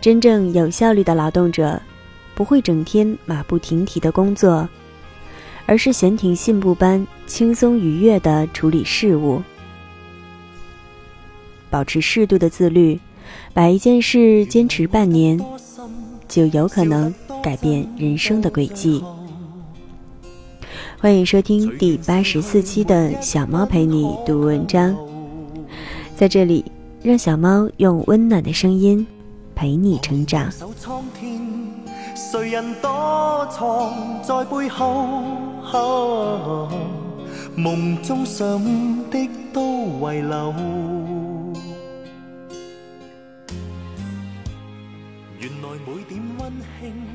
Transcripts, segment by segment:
真正有效率的劳动者，不会整天马不停蹄的工作，而是闲庭信步般轻松愉悦的处理事务。保持适度的自律，把一件事坚持半年，就有可能改变人生的轨迹。欢迎收听第八十四期的小猫陪你读文章，在这里，让小猫用温暖的声音。陪你成长。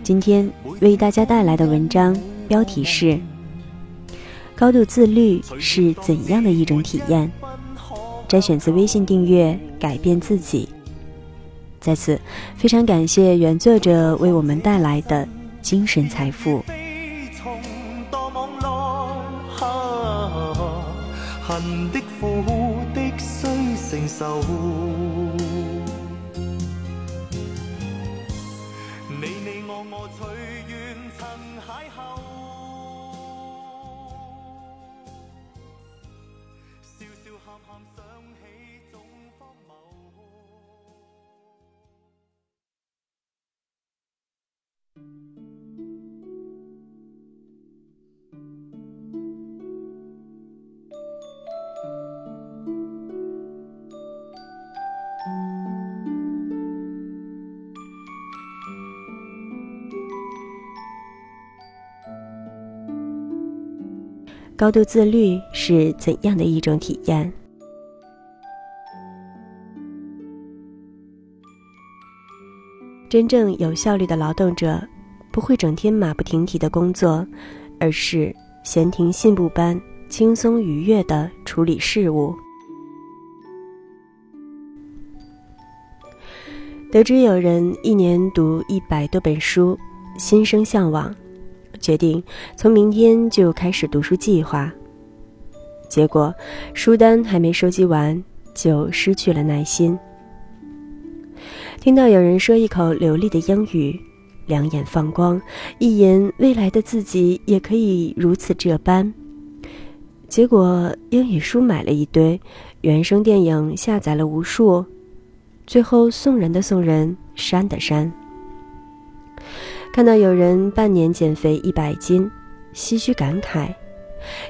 今天为大家带来的文章标题是：高度自律是怎样的一种体验？摘选自微信订阅《改变自己》。在此，非常感谢原作者为我们带来的精神财富。高度自律是怎样的一种体验？真正有效率的劳动者，不会整天马不停蹄的工作，而是闲庭信步般轻松愉悦的处理事务。得知有人一年读一百多本书，心生向往。决定从明天就开始读书计划。结果书单还没收集完，就失去了耐心。听到有人说一口流利的英语，两眼放光，一言未来的自己也可以如此这般。结果英语书买了一堆，原声电影下载了无数，最后送人的送人，删的删。看到有人半年减肥一百斤，唏嘘感慨，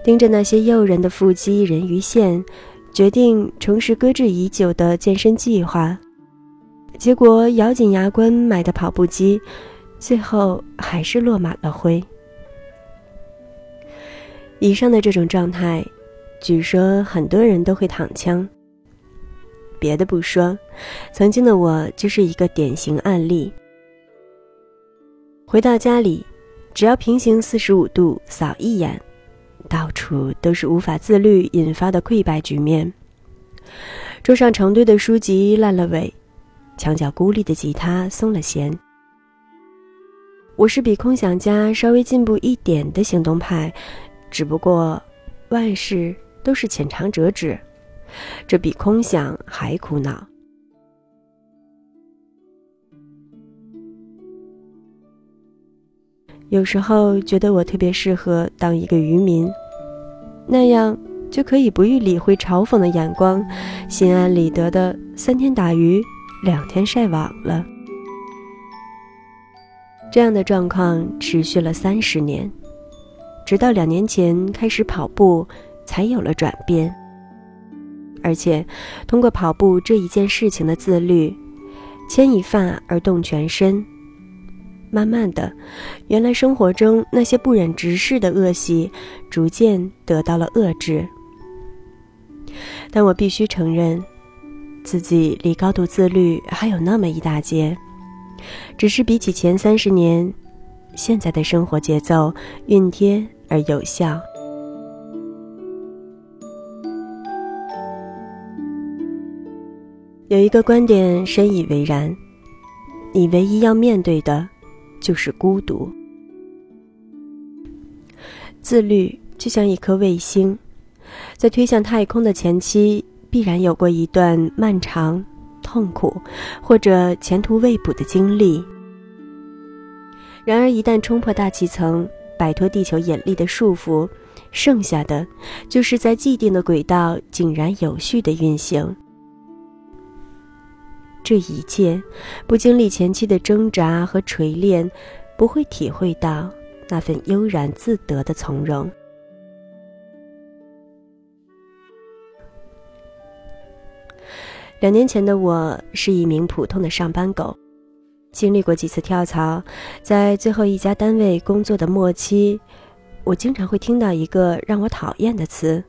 盯着那些诱人的腹肌、人鱼线，决定重拾搁置已久的健身计划。结果咬紧牙关买的跑步机，最后还是落满了灰。以上的这种状态，据说很多人都会躺枪。别的不说，曾经的我就是一个典型案例。回到家里，只要平行四十五度扫一眼，到处都是无法自律引发的溃败局面。桌上成堆的书籍烂了尾，墙角孤立的吉他松了弦。我是比空想家稍微进步一点的行动派，只不过万事都是浅尝辄止，这比空想还苦恼。有时候觉得我特别适合当一个渔民，那样就可以不予理会嘲讽的眼光，心安理得的三天打鱼，两天晒网了。这样的状况持续了三十年，直到两年前开始跑步，才有了转变。而且，通过跑步这一件事情的自律，牵一发而动全身。慢慢的，原来生活中那些不忍直视的恶习，逐渐得到了遏制。但我必须承认，自己离高度自律还有那么一大截，只是比起前三十年，现在的生活节奏熨贴而有效。有一个观点深以为然：你唯一要面对的。就是孤独。自律就像一颗卫星，在推向太空的前期，必然有过一段漫长、痛苦，或者前途未卜的经历。然而，一旦冲破大气层，摆脱地球引力的束缚，剩下的就是在既定的轨道井然有序的运行。这一切，不经历前期的挣扎和锤炼，不会体会到那份悠然自得的从容。两年前的我是一名普通的上班狗，经历过几次跳槽，在最后一家单位工作的末期，我经常会听到一个让我讨厌的词：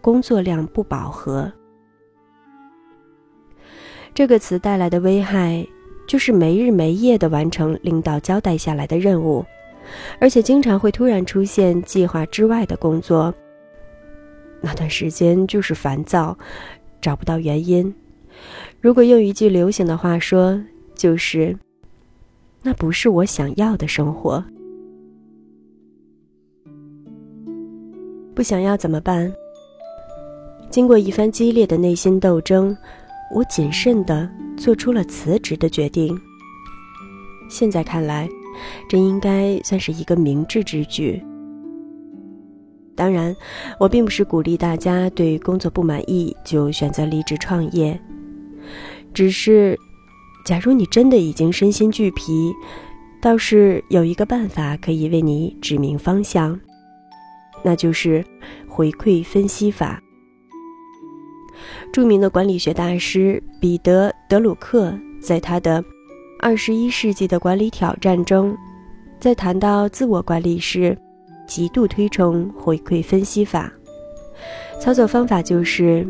工作量不饱和。这个词带来的危害，就是没日没夜地完成领导交代下来的任务，而且经常会突然出现计划之外的工作。那段时间就是烦躁，找不到原因。如果用一句流行的话说，就是“那不是我想要的生活”。不想要怎么办？经过一番激烈的内心斗争，我谨慎地做出了辞职的决定。现在看来，这应该算是一个明智之举。当然，我并不是鼓励大家对工作不满意就选择离职创业。只是，假如你真的已经身心俱疲，倒是有一个办法可以为你指明方向，那就是回馈分析法。著名的管理学大师彼得·德鲁克在他的《二十一世纪的管理挑战》中，在谈到自我管理时，极度推崇回馈分析法。操作方法就是，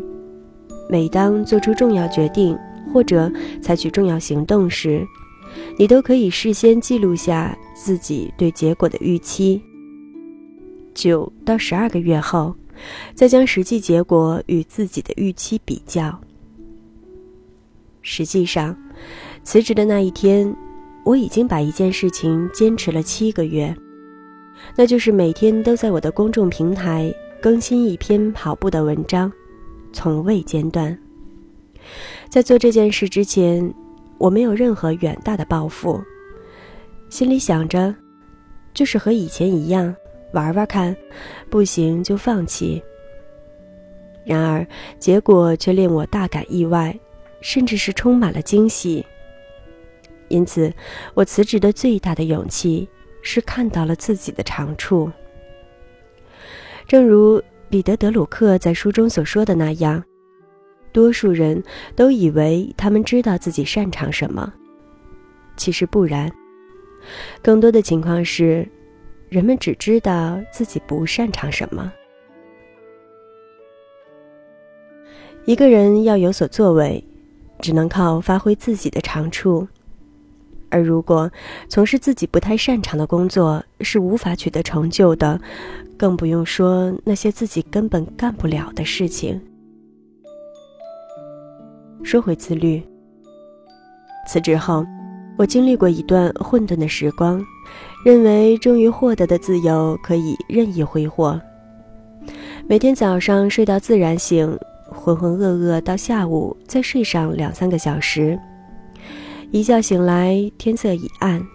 每当做出重要决定。或者采取重要行动时，你都可以事先记录下自己对结果的预期。九到十二个月后，再将实际结果与自己的预期比较。实际上，辞职的那一天，我已经把一件事情坚持了七个月，那就是每天都在我的公众平台更新一篇跑步的文章，从未间断。在做这件事之前，我没有任何远大的抱负，心里想着，就是和以前一样玩玩看，不行就放弃。然而结果却令我大感意外，甚至是充满了惊喜。因此，我辞职的最大的勇气是看到了自己的长处。正如彼得·德鲁克在书中所说的那样。多数人都以为他们知道自己擅长什么，其实不然。更多的情况是，人们只知道自己不擅长什么。一个人要有所作为，只能靠发挥自己的长处。而如果从事自己不太擅长的工作是无法取得成就的，更不用说那些自己根本干不了的事情。说回自律。辞职后，我经历过一段混沌的时光，认为终于获得的自由可以任意挥霍。每天早上睡到自然醒，浑浑噩噩到下午再睡上两三个小时，一觉醒来天色已暗，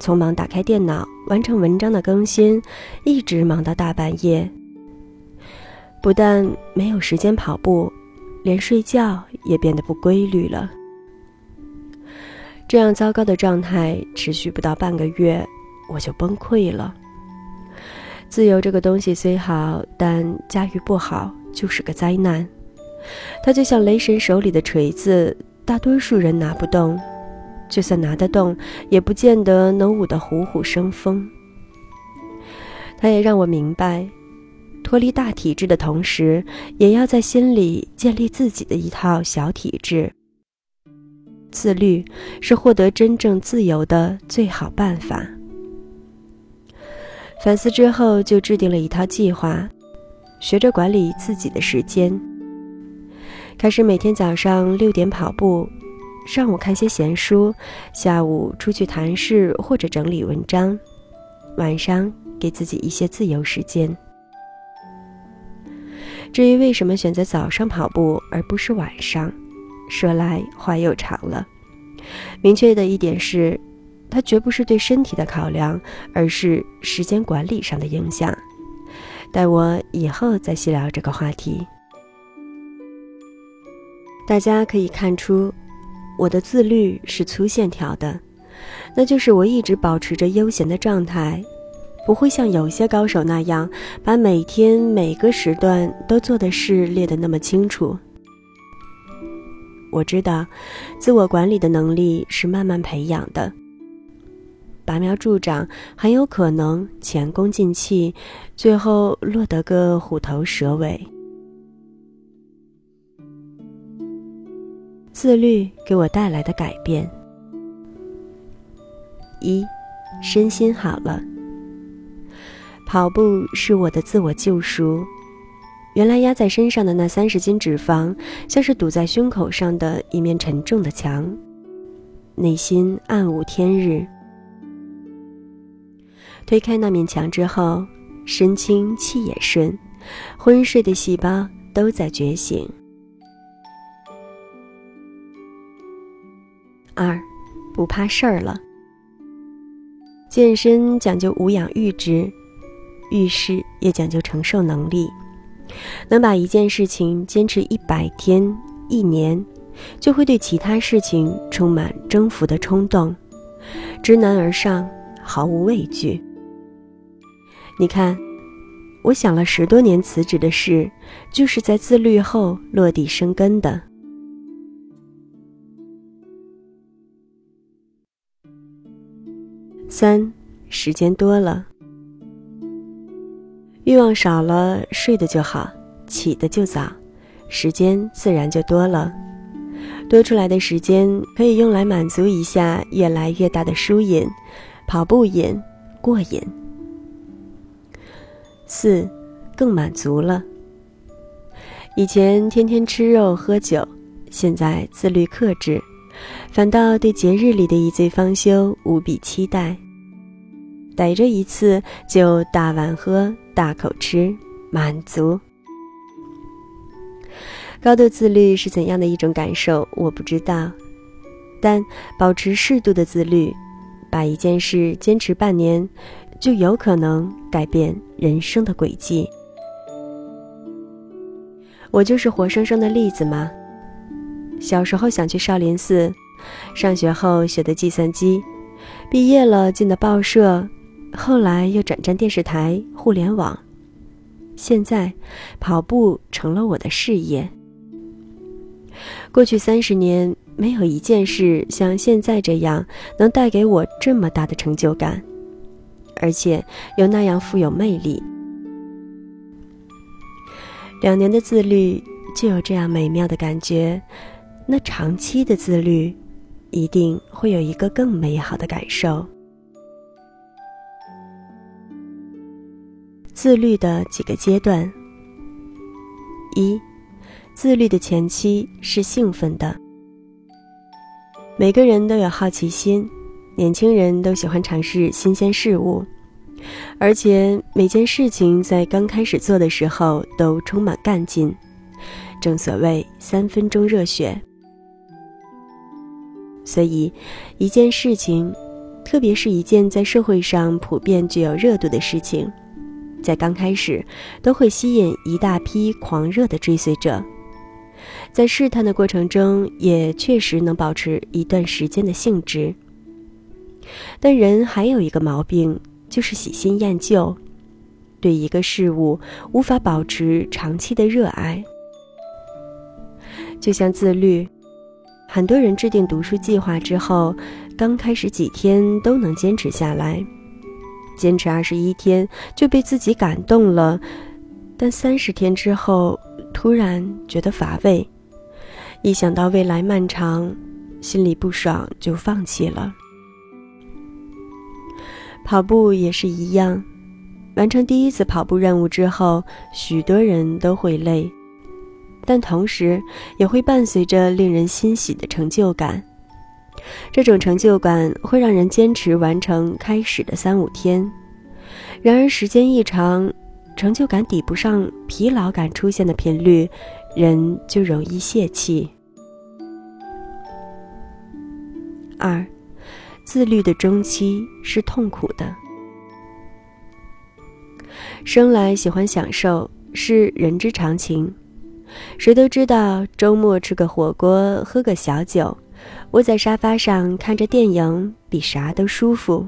匆忙打开电脑完成文章的更新，一直忙到大半夜。不但没有时间跑步。连睡觉也变得不规律了。这样糟糕的状态持续不到半个月，我就崩溃了。自由这个东西虽好，但驾驭不好就是个灾难。它就像雷神手里的锤子，大多数人拿不动，就算拿得动，也不见得能舞得虎虎生风。它也让我明白。脱离大体制的同时，也要在心里建立自己的一套小体制。自律是获得真正自由的最好办法。反思之后，就制定了一套计划，学着管理自己的时间。开始每天早上六点跑步，上午看些闲书，下午出去谈事或者整理文章，晚上给自己一些自由时间。至于为什么选择早上跑步而不是晚上，说来话又长了。明确的一点是，它绝不是对身体的考量，而是时间管理上的影响。待我以后再细聊这个话题。大家可以看出，我的自律是粗线条的，那就是我一直保持着悠闲的状态，不会像有些高手那样把每天每个时段都做的事列得那么清楚。我知道，自我管理的能力是慢慢培养的。拔苗助长很有可能前功尽弃，最后落得个虎头蛇尾。自律给我带来的改变：一，身心好了。跑步是我的自我救赎。原来压在身上的那三十斤脂肪，像是堵在胸口上的一面沉重的墙，内心暗无天日。推开那面墙之后，身轻气也顺，昏睡的细胞都在觉醒。二，不怕事儿了。健身讲究无氧阈值，遇事也讲究承受能力。能把一件事情坚持一百天、一年，就会对其他事情充满征服的冲动，知难而上，毫无畏惧。你看，我想了十多年辞职的事，就是在自律后落地生根的。三，时间多了，欲望少了，睡得就好，起得就早，时间自然就多了。多出来的时间可以用来满足一下越来越大的输瘾，跑步瘾过瘾。四，更满足了。以前天天吃肉喝酒，现在自律克制。反倒对节日里的一醉方休无比期待，逮着一次就大碗喝、大口吃，满足。高度自律是怎样的一种感受？我不知道，但保持适度的自律，把一件事坚持半年，就有可能改变人生的轨迹。我就是活生生的例子嘛？小时候想去少林寺，上学后学的计算机，毕业了进的报社，后来又转战电视台、互联网，现在跑步成了我的事业。过去三十年，没有一件事像现在这样能带给我这么大的成就感，而且又那样富有魅力。两年的自律就有这样美妙的感觉。那长期的自律，一定会有一个更美好的感受。自律的几个阶段：一、自律的前期是兴奋的。每个人都有好奇心，年轻人都喜欢尝试新鲜事物，而且每件事情在刚开始做的时候都充满干劲。正所谓三分钟热血。所以，一件事情，特别是一件在社会上普遍具有热度的事情，在刚开始都会吸引一大批狂热的追随者，在试探的过程中，也确实能保持一段时间的兴致。但人还有一个毛病，就是喜新厌旧，对一个事物无法保持长期的热爱，就像自律。很多人制定读书计划之后，刚开始几天都能坚持下来，坚持二十一天就被自己感动了，但三十天之后突然觉得乏味，一想到未来漫长，心里不爽就放弃了。跑步也是一样，完成第一次跑步任务之后，许多人都会累。但同时也会伴随着令人欣喜的成就感，这种成就感会让人坚持完成开始的三五天。然而时间一长，成就感抵不上疲劳感出现的频率，人就容易泄气。二，自律的中期是痛苦的。生来喜欢享受是人之常情，谁都知道周末吃个火锅，喝个小酒，窝在沙发上看着电影比啥都舒服。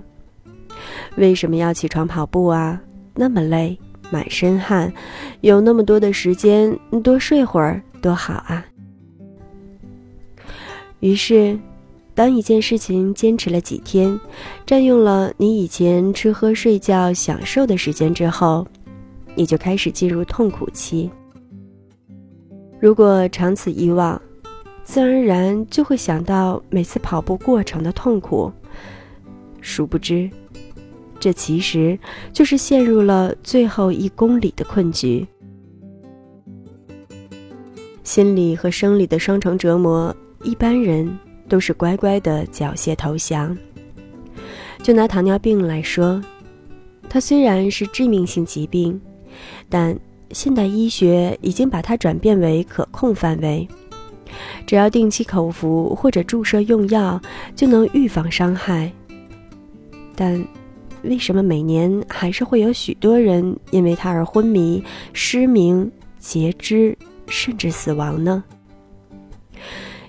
为什么要起床跑步啊？那么累，满身汗，有那么多的时间，多睡会儿多好啊！于是，当一件事情坚持了几天，占用了你以前吃喝睡觉享受的时间之后，你就开始进入痛苦期。如果长此以往，自然而然就会想到每次跑步过程的痛苦，殊不知。这其实就是陷入了最后一公里的困局，心理和生理的双重折磨，一般人都是乖乖的缴械投降。就拿糖尿病来说，它虽然是致命性疾病，但现代医学已经把它转变为可控范围，只要定期口服或者注射用药，就能预防伤害。但为什么每年还是会有许多人因为它而昏迷、失明、截肢，甚至死亡呢？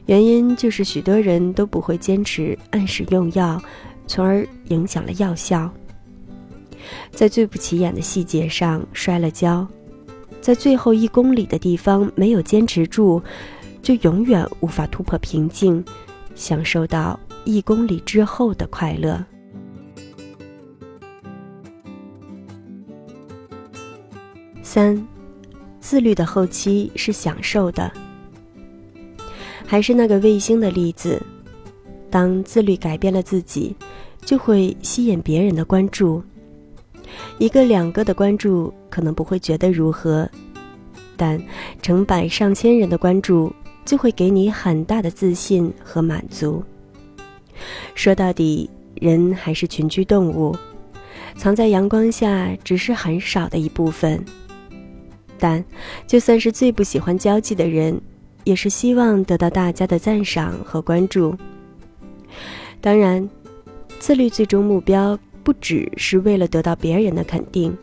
原因就是许多人都不会坚持按时用药，从而影响了药效。在最不起眼的细节上摔了跤，在最后一公里的地方没有坚持住，就永远无法突破瓶颈，享受到一公里之后的快乐。三，自律的后期是享受的。还是那个卫星的例子，当自律改变了自己，就会吸引别人的关注。一个两个的关注可能不会觉得如何，但成百上千人的关注就会给你很大的自信和满足。说到底，人还是群居动物，藏在阳光下只是很少的一部分。但，就算是最不喜欢交际的人，也是希望得到大家的赞赏和关注。当然，自律最终目标不只是为了得到别人的肯定。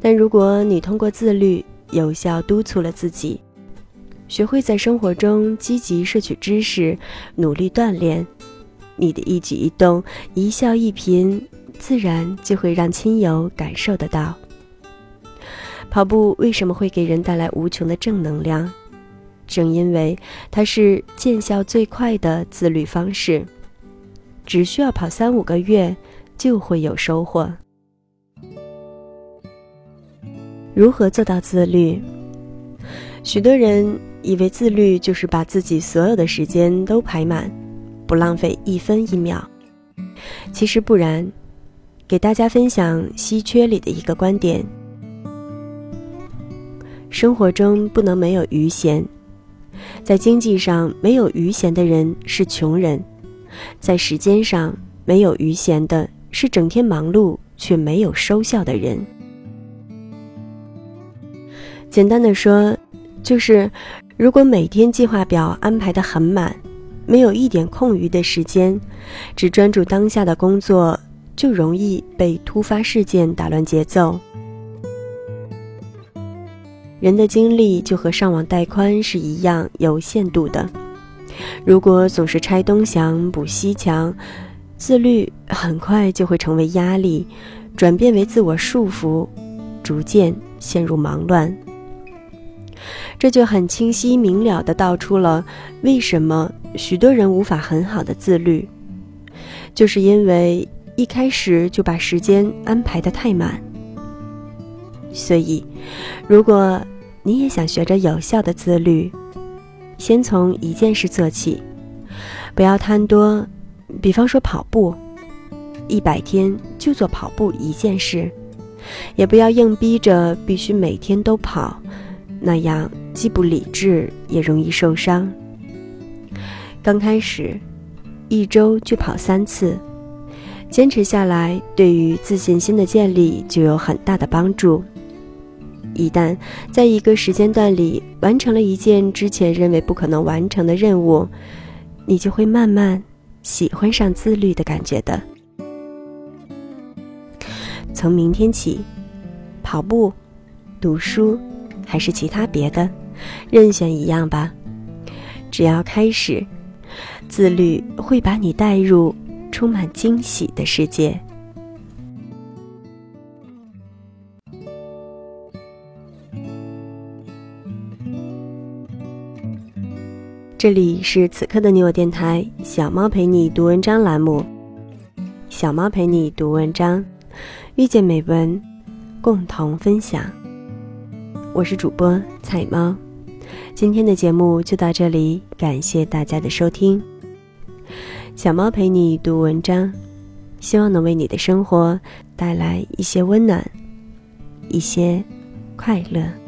但如果你通过自律有效督促了自己，学会在生活中积极摄取知识，努力锻炼，你的一举一动、一笑一颦，自然就会让亲友感受得到。跑步为什么会给人带来无穷的正能量？正因为它是见效最快的自律方式，只需要跑三五个月就会有收获。如何做到自律？许多人以为自律就是把自己所有的时间都排满，不浪费一分一秒。其实不然，给大家分享稀缺里的一个观点。生活中不能没有余闲，在经济上没有余闲的人是穷人，在时间上没有余闲的是整天忙碌却没有收效的人。简单的说，就是如果每天计划表安排的很满，没有一点空余的时间，只专注当下的工作，就容易被突发事件打乱节奏。人的精力就和上网带宽是一样有限度的，如果总是拆东墙补西墙，自律很快就会成为压力，转变为自我束缚，逐渐陷入忙乱。这就很清晰明了的道出了为什么许多人无法很好的自律，就是因为一开始就把时间安排的太满。所以，如果你也想学着有效的自律，先从一件事做起，不要贪多。比方说跑步，一百天就做跑步一件事，也不要硬逼着必须每天都跑，那样既不理智也容易受伤。刚开始，一周就跑三次，坚持下来，对于自信心的建立就有很大的帮助。一旦在一个时间段里完成了一件之前认为不可能完成的任务，你就会慢慢喜欢上自律的感觉的。从明天起，跑步、读书，还是其他别的，任选一样吧。只要开始，自律会把你带入充满惊喜的世界。这里是此刻的你我电台，小猫陪你读文章栏目。小猫陪你读文章，遇见美文，共同分享。我是主播彩猫，今天的节目就到这里，感谢大家的收听。小猫陪你读文章，希望能为你的生活带来一些温暖，一些快乐。